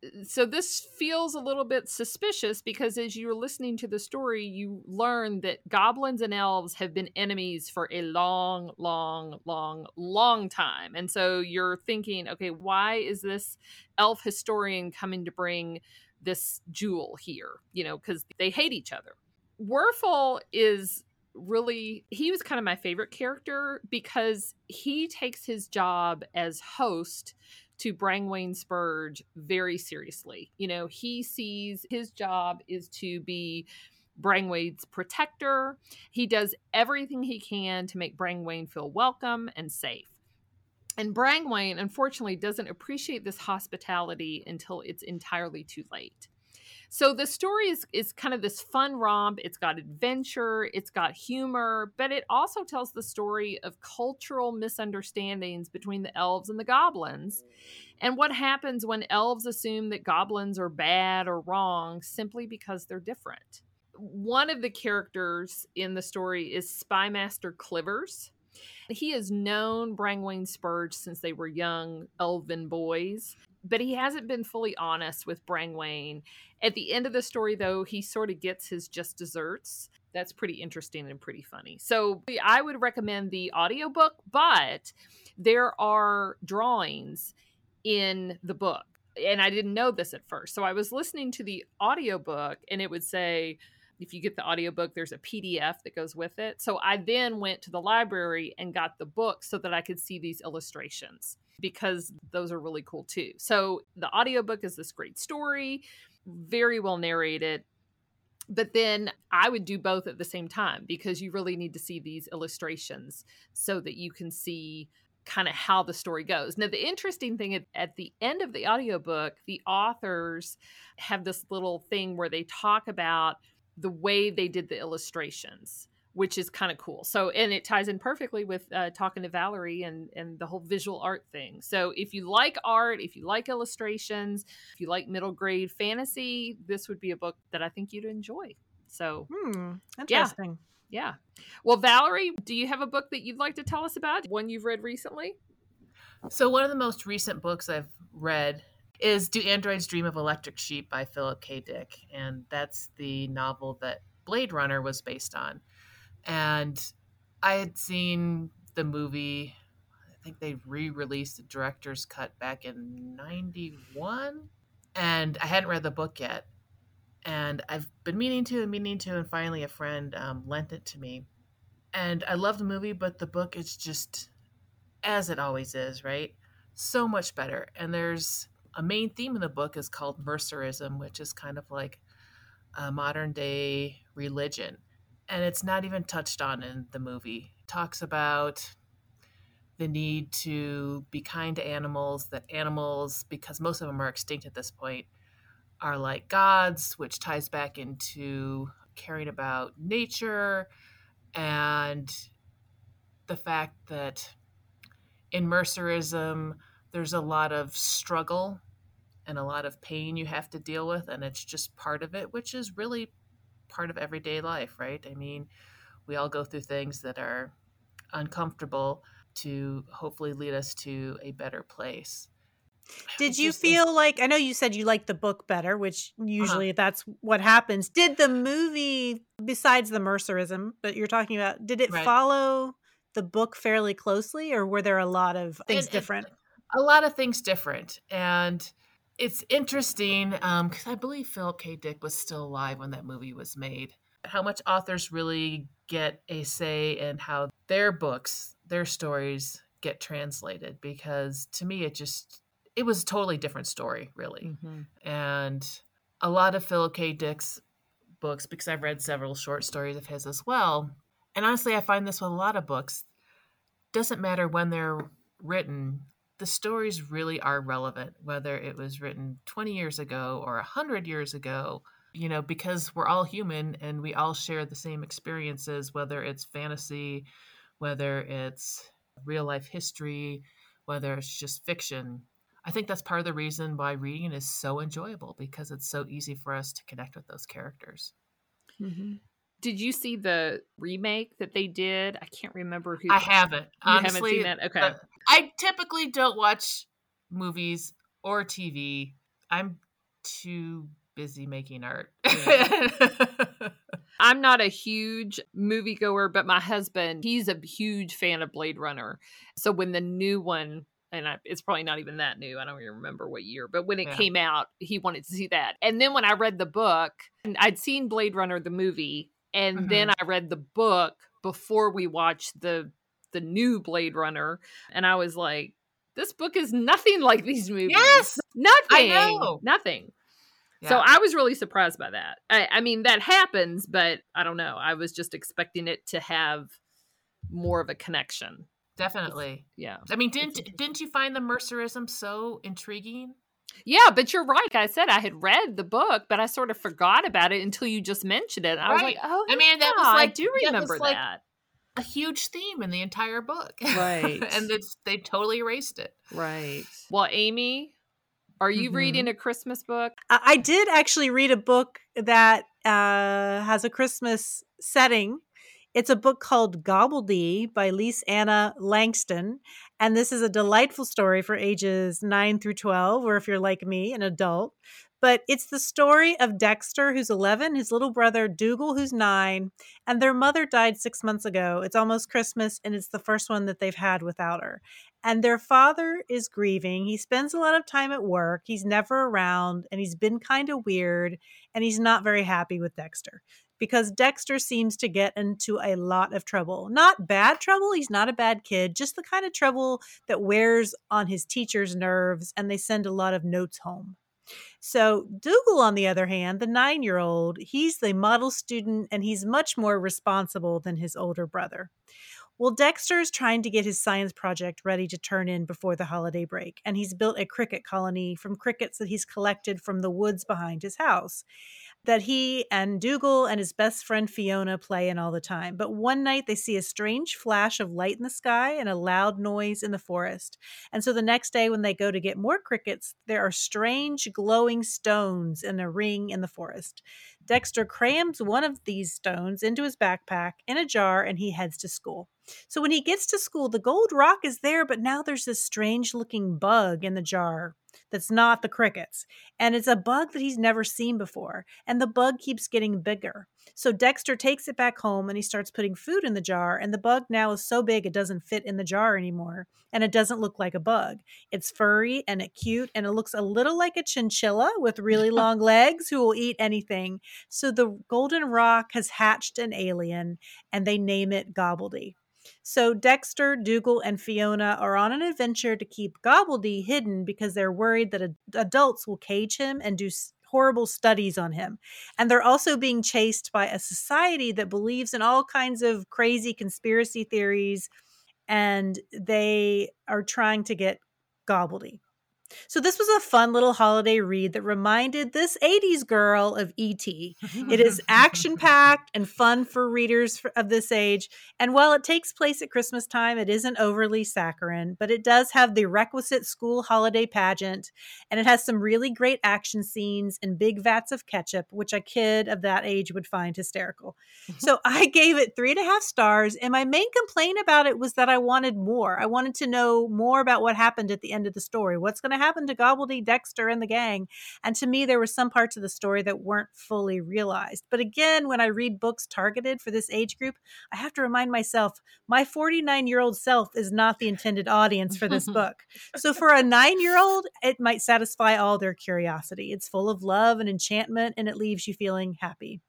Uh, so this feels a little bit suspicious because as you're listening to the story you learn that goblins and elves have been enemies for a long long long long time. And so you're thinking okay why is this elf historian coming to bring this jewel here? You know because they hate each other. Werfel is really he was kind of my favorite character because he takes his job as host to Brangwain Spurge very seriously. You know, he sees his job is to be Brangwain's protector. He does everything he can to make Brangwain feel welcome and safe. And Brangwain, unfortunately, doesn't appreciate this hospitality until it's entirely too late. So the story is, is kind of this fun romp. It's got adventure, it's got humor, but it also tells the story of cultural misunderstandings between the elves and the goblins and what happens when elves assume that goblins are bad or wrong simply because they're different. One of the characters in the story is Spymaster Clivers. He has known Brangwain Spurge since they were young elven boys but he hasn't been fully honest with Brangwain. At the end of the story, though, he sort of gets his just desserts. That's pretty interesting and pretty funny. So I would recommend the audiobook, but there are drawings in the book. And I didn't know this at first. So I was listening to the audiobook and it would say, if you get the audiobook, there's a PDF that goes with it. So I then went to the library and got the book so that I could see these illustrations because those are really cool too. So the audiobook is this great story, very well narrated. But then I would do both at the same time because you really need to see these illustrations so that you can see kind of how the story goes. Now, the interesting thing at, at, the end of the audiobook, the authors have this little thing where they talk about the way they did the illustrations which is kind of cool. So, and it ties in perfectly with uh, talking to Valerie and and the whole visual art thing. So, if you like art, if you like illustrations, if you like middle grade fantasy, this would be a book that I think you'd enjoy. So, hmm, interesting. Yeah. yeah. Well, Valerie, do you have a book that you'd like to tell us about? One you've read recently? So, one of the most recent books I've read is Do Androids Dream of Electric Sheep by Philip K. Dick. And that's the novel that Blade Runner was based on. And I had seen the movie, I think they re released the director's cut back in 91. And I hadn't read the book yet. And I've been meaning to and meaning to, and finally a friend um, lent it to me. And I love the movie, but the book is just, as it always is, right? So much better. And there's a main theme in the book is called mercerism, which is kind of like a modern day religion and it's not even touched on in the movie. It talks about the need to be kind to animals, that animals, because most of them are extinct at this point, are like gods, which ties back into caring about nature and the fact that in Mercerism, there's a lot of struggle and a lot of pain you have to deal with, and it's just part of it, which is really part of everyday life, right? I mean, we all go through things that are uncomfortable to hopefully lead us to a better place. Did you feel like I know you said you liked the book better, which uh-huh. usually uh-huh. that's what happens. Did the movie besides the Mercerism, but you're talking about, did it right. follow the book fairly closely or were there a lot of things and, different? A lot of things different. And it's interesting because um, I believe Philip K. Dick was still alive when that movie was made. How much authors really get a say in how their books, their stories get translated because to me it just it was a totally different story really mm-hmm. and a lot of philip k dick's books because i've read several short stories of his as well and honestly i find this with a lot of books doesn't matter when they're written the stories really are relevant whether it was written 20 years ago or 100 years ago you know because we're all human and we all share the same experiences whether it's fantasy whether it's real life history whether it's just fiction I think that's part of the reason why reading is so enjoyable because it's so easy for us to connect with those characters. Mm-hmm. Did you see the remake that they did? I can't remember who. I haven't. You Honestly, haven't seen that? Okay. I typically don't watch movies or TV. I'm too busy making art. I'm not a huge moviegoer, but my husband, he's a huge fan of Blade Runner. So when the new one and I, it's probably not even that new. I don't even remember what year, but when it yeah. came out, he wanted to see that. And then when I read the book, I'd seen Blade Runner the movie, and mm-hmm. then I read the book before we watched the the new Blade Runner, and I was like, this book is nothing like these movies. Yes, nothing. I know. Nothing. Yeah. So I was really surprised by that. I, I mean, that happens, but I don't know. I was just expecting it to have more of a connection. Definitely. Yeah. I mean, didn't didn't you find the Mercerism so intriguing? Yeah, but you're right. Like I said I had read the book, but I sort of forgot about it until you just mentioned it. I right. was like, oh, I mean, that was like, I do remember that. Like a huge theme in the entire book, right? and it's, they totally erased it, right? Well, Amy, are you mm-hmm. reading a Christmas book? I did actually read a book that uh, has a Christmas setting it's a book called Gobbledy by Lis-Anna Langston. And this is a delightful story for ages 9 through 12, or if you're like me, an adult. But it's the story of Dexter, who's 11, his little brother Dougal, who's nine, and their mother died six months ago. It's almost Christmas, and it's the first one that they've had without her. And their father is grieving. He spends a lot of time at work. He's never around, and he's been kind of weird, and he's not very happy with Dexter because Dexter seems to get into a lot of trouble. Not bad trouble, he's not a bad kid, just the kind of trouble that wears on his teacher's nerves and they send a lot of notes home. So, Dougal, on the other hand, the nine year old, he's the model student and he's much more responsible than his older brother. Well, Dexter's trying to get his science project ready to turn in before the holiday break, and he's built a cricket colony from crickets that he's collected from the woods behind his house that he and Dougal and his best friend Fiona play in all the time. But one night they see a strange flash of light in the sky and a loud noise in the forest. And so the next day, when they go to get more crickets, there are strange glowing stones in a ring in the forest. Dexter crams one of these stones into his backpack in a jar and he heads to school. So when he gets to school, the gold rock is there, but now there's this strange looking bug in the jar that's not the crickets. And it's a bug that he's never seen before. And the bug keeps getting bigger. So Dexter takes it back home and he starts putting food in the jar. And the bug now is so big it doesn't fit in the jar anymore. And it doesn't look like a bug. It's furry and it cute and it looks a little like a chinchilla with really long legs who will eat anything. So the golden rock has hatched an alien and they name it Gobbledy. So Dexter, Dougal, and Fiona are on an adventure to keep Gobbledy hidden because they're worried that ad- adults will cage him and do s- horrible studies on him. And they're also being chased by a society that believes in all kinds of crazy conspiracy theories and they are trying to get Gobbledy. So this was a fun little holiday read that reminded this 80s girl of ET. It is action packed and fun for readers of this age. And while it takes place at Christmas time, it isn't overly saccharine, but it does have the requisite school holiday pageant. And it has some really great action scenes and big vats of ketchup, which a kid of that age would find hysterical. Mm-hmm. so I gave it three and a half stars. And my main complaint about it was that I wanted more. I wanted to know more about what happened at the end of the story. What's going to happen to Gobbledy, Dexter, and the gang? And to me, there were some parts of the story that weren't fully realized. But again, when I read books targeted for this age group, I have to remind myself my 49 year old self is not the intended audience for this book. So for a nine year old, it might satisfy all their curiosity. It's full of love and enchantment, and it leaves you feeling happy.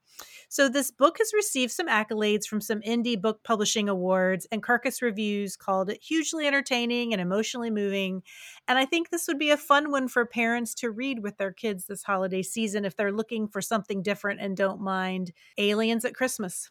So this book has received some accolades from some indie book publishing awards, and Kirkus Reviews called it hugely entertaining and emotionally moving. And I think this would be a fun one for parents to read with their kids this holiday season if they're looking for something different and don't mind aliens at Christmas.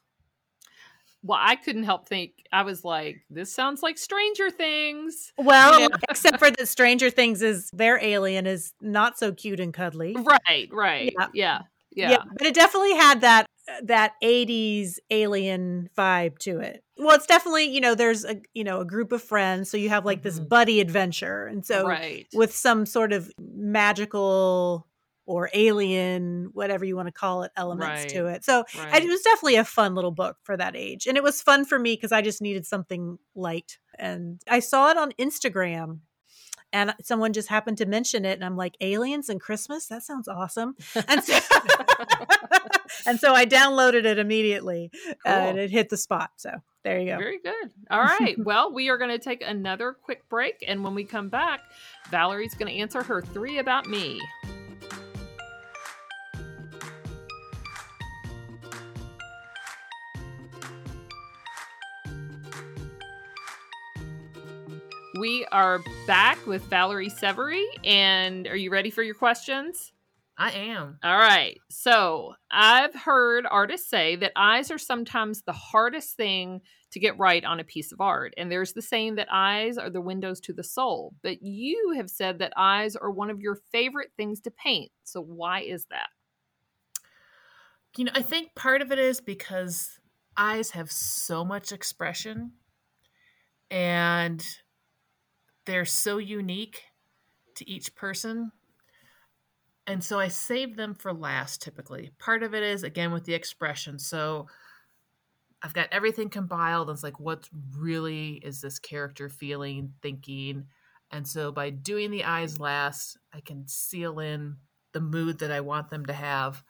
Well, I couldn't help think. I was like, this sounds like Stranger Things. Well, except for that Stranger Things is their alien is not so cute and cuddly. Right, right. Yeah. Yeah. Yeah. yeah but it definitely had that that 80s alien vibe to it. Well, it's definitely, you know, there's a, you know, a group of friends, so you have like mm-hmm. this buddy adventure. And so right. with some sort of magical or alien, whatever you want to call it, elements right. to it. So right. it was definitely a fun little book for that age. And it was fun for me because I just needed something light. And I saw it on Instagram and someone just happened to mention it and i'm like aliens and christmas? That sounds awesome. And so, and so i downloaded it immediately cool. uh, and it hit the spot so there you go. Very good. All right well we are going to take another quick break and when we come back valerie's going to answer her three about me We are back with Valerie Saverie. And are you ready for your questions? I am. All right. So I've heard artists say that eyes are sometimes the hardest thing to get right on a piece of art. And there's the saying that eyes are the windows to the soul. But you have said that eyes are one of your favorite things to paint. So why is that? You know, I think part of it is because eyes have so much expression. And they're so unique to each person. And so I save them for last typically. Part of it is again with the expression. So I've got everything compiled. And it's like, what really is this character feeling, thinking? And so by doing the eyes last, I can seal in the mood that I want them to have.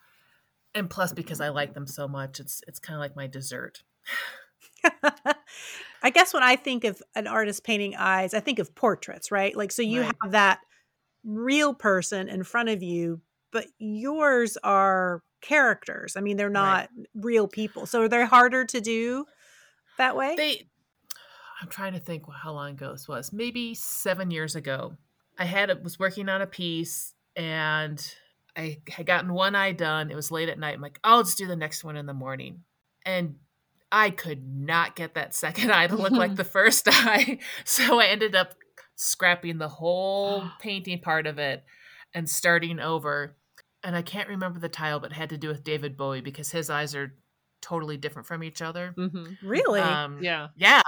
And plus, because I like them so much, it's it's kind of like my dessert. I guess when I think of an artist painting eyes, I think of portraits, right? Like, so you right. have that real person in front of you, but yours are characters. I mean, they're not right. real people. So are they harder to do that way? They, I'm trying to think how long ago this was. Maybe seven years ago. I had was working on a piece and I had gotten one eye done. It was late at night. I'm like, I'll just do the next one in the morning. And I could not get that second eye to look like the first eye. So I ended up scrapping the whole painting part of it and starting over. And I can't remember the title, but it had to do with David Bowie because his eyes are totally different from each other. Mm-hmm. Really? Um, yeah. Yeah.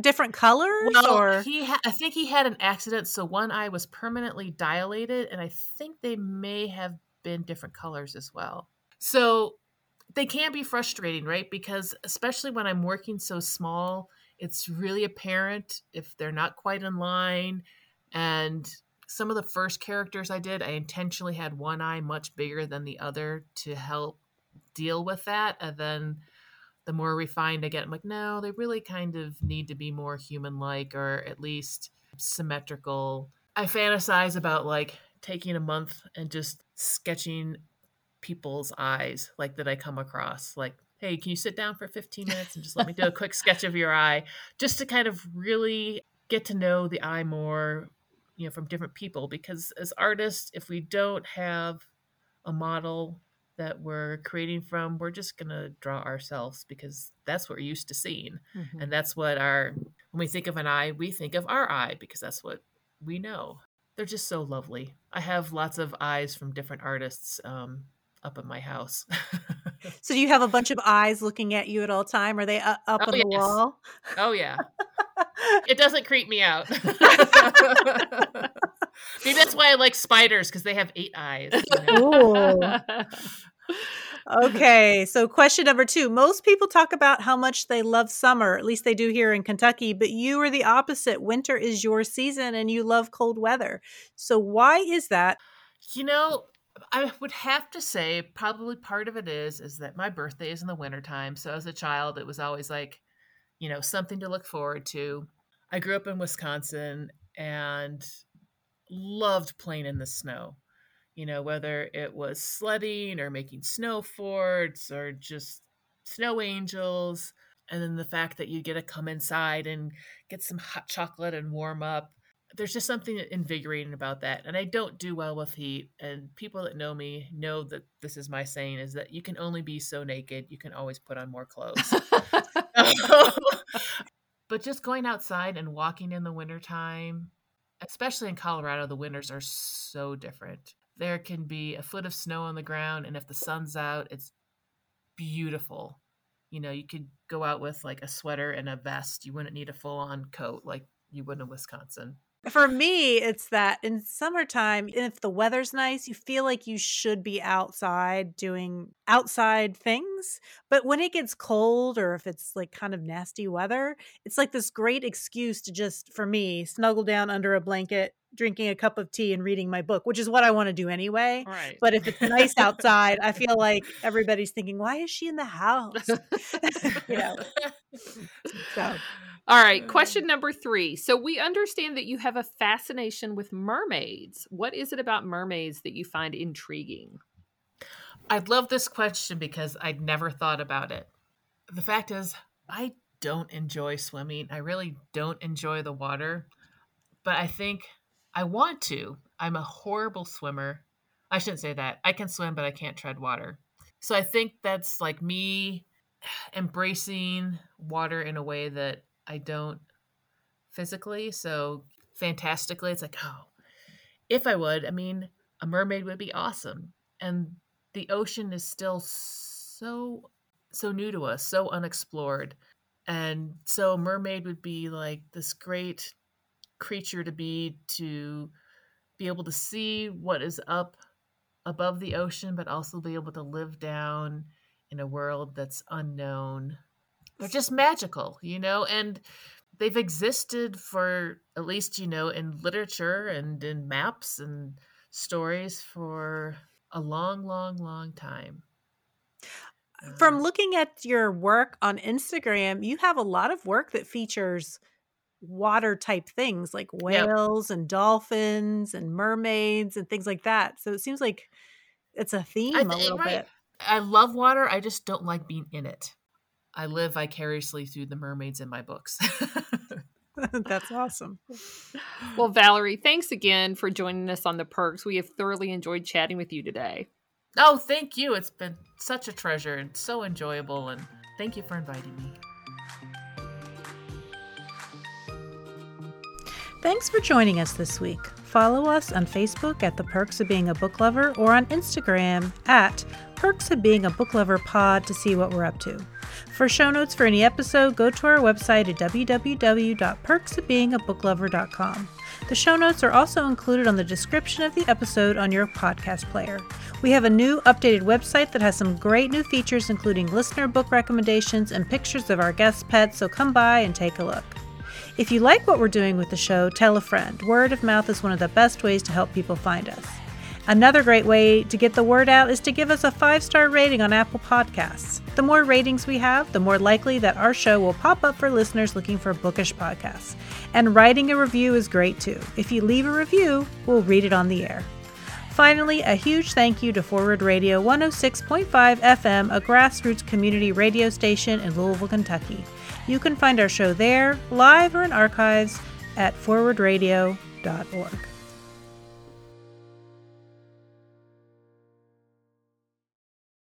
Different colors, well, or he? Ha- I think he had an accident, so one eye was permanently dilated, and I think they may have been different colors as well. So they can be frustrating, right? Because especially when I'm working so small, it's really apparent if they're not quite in line. And some of the first characters I did, I intentionally had one eye much bigger than the other to help deal with that. And then the more refined I get, I'm like, no, they really kind of need to be more human like or at least symmetrical. I fantasize about like taking a month and just sketching people's eyes like that I come across like hey can you sit down for 15 minutes and just let me do a quick sketch of your eye just to kind of really get to know the eye more you know from different people because as artists if we don't have a model that we're creating from we're just going to draw ourselves because that's what we're used to seeing mm-hmm. and that's what our when we think of an eye we think of our eye because that's what we know they're just so lovely. I have lots of eyes from different artists um, up in my house. so do you have a bunch of eyes looking at you at all time? Are they up oh, on yes. the wall? Oh yeah. it doesn't creep me out. Maybe that's why I like spiders because they have eight eyes. You know? okay, so question number two. Most people talk about how much they love summer, at least they do here in Kentucky, but you are the opposite. Winter is your season and you love cold weather. So, why is that? You know, I would have to say probably part of it is is that my birthday is in the wintertime. So as a child, it was always like, you know, something to look forward to. I grew up in Wisconsin and loved playing in the snow. You know, whether it was sledding or making snow forts or just snow angels. And then the fact that you get to come inside and get some hot chocolate and warm up there's just something invigorating about that and i don't do well with heat and people that know me know that this is my saying is that you can only be so naked you can always put on more clothes. But just going outside and walking in the wintertime especially in colorado the winters are so different. There can be a foot of snow on the ground and if the sun's out it's beautiful. You know you could go out with like a sweater and a vest you wouldn't need a full on coat like you would in wisconsin for me, it's that in summertime, if the weather's nice, you feel like you should be outside doing outside things. But when it gets cold or if it's like kind of nasty weather, it's like this great excuse to just, for me, snuggle down under a blanket, drinking a cup of tea and reading my book, which is what I want to do anyway. Right. But if it's nice outside, I feel like everybody's thinking, why is she in the house? you know. So. All right, question number three. So, we understand that you have a fascination with mermaids. What is it about mermaids that you find intriguing? I love this question because I'd never thought about it. The fact is, I don't enjoy swimming. I really don't enjoy the water, but I think I want to. I'm a horrible swimmer. I shouldn't say that. I can swim, but I can't tread water. So I think that's like me embracing water in a way that I don't physically. So fantastically, it's like, oh, if I would, I mean, a mermaid would be awesome. And the ocean is still so so new to us, so unexplored. And so mermaid would be like this great creature to be to be able to see what is up above the ocean, but also be able to live down in a world that's unknown they're just magical, you know, and they've existed for at least, you know, in literature and in maps and stories for a long, long, long time. From um, looking at your work on Instagram, you have a lot of work that features water type things like whales and dolphins and mermaids and things like that. So it seems like it's a theme th- a little right. bit. I love water. I just don't like being in it. I live vicariously through the mermaids in my books. That's awesome. Well, Valerie, thanks again for joining us on the perks. We have thoroughly enjoyed chatting with you today. Oh, thank you. It's been such a treasure and so enjoyable. And thank you for inviting me. Thanks for joining us this week. Follow us on Facebook at The Perks of Being a Book Lover or on Instagram at Perks of Being a Book Lover Pod to see what we're up to. For show notes for any episode, go to our website at www.perksofbeingabooklover.com. The show notes are also included on the description of the episode on your podcast player. We have a new updated website that has some great new features, including listener book recommendations and pictures of our guest pets, so come by and take a look. If you like what we're doing with the show, tell a friend. Word of mouth is one of the best ways to help people find us. Another great way to get the word out is to give us a five star rating on Apple Podcasts. The more ratings we have, the more likely that our show will pop up for listeners looking for bookish podcasts. And writing a review is great too. If you leave a review, we'll read it on the air. Finally, a huge thank you to Forward Radio 106.5 FM, a grassroots community radio station in Louisville, Kentucky. You can find our show there, live or in archives, at forwardradio.org.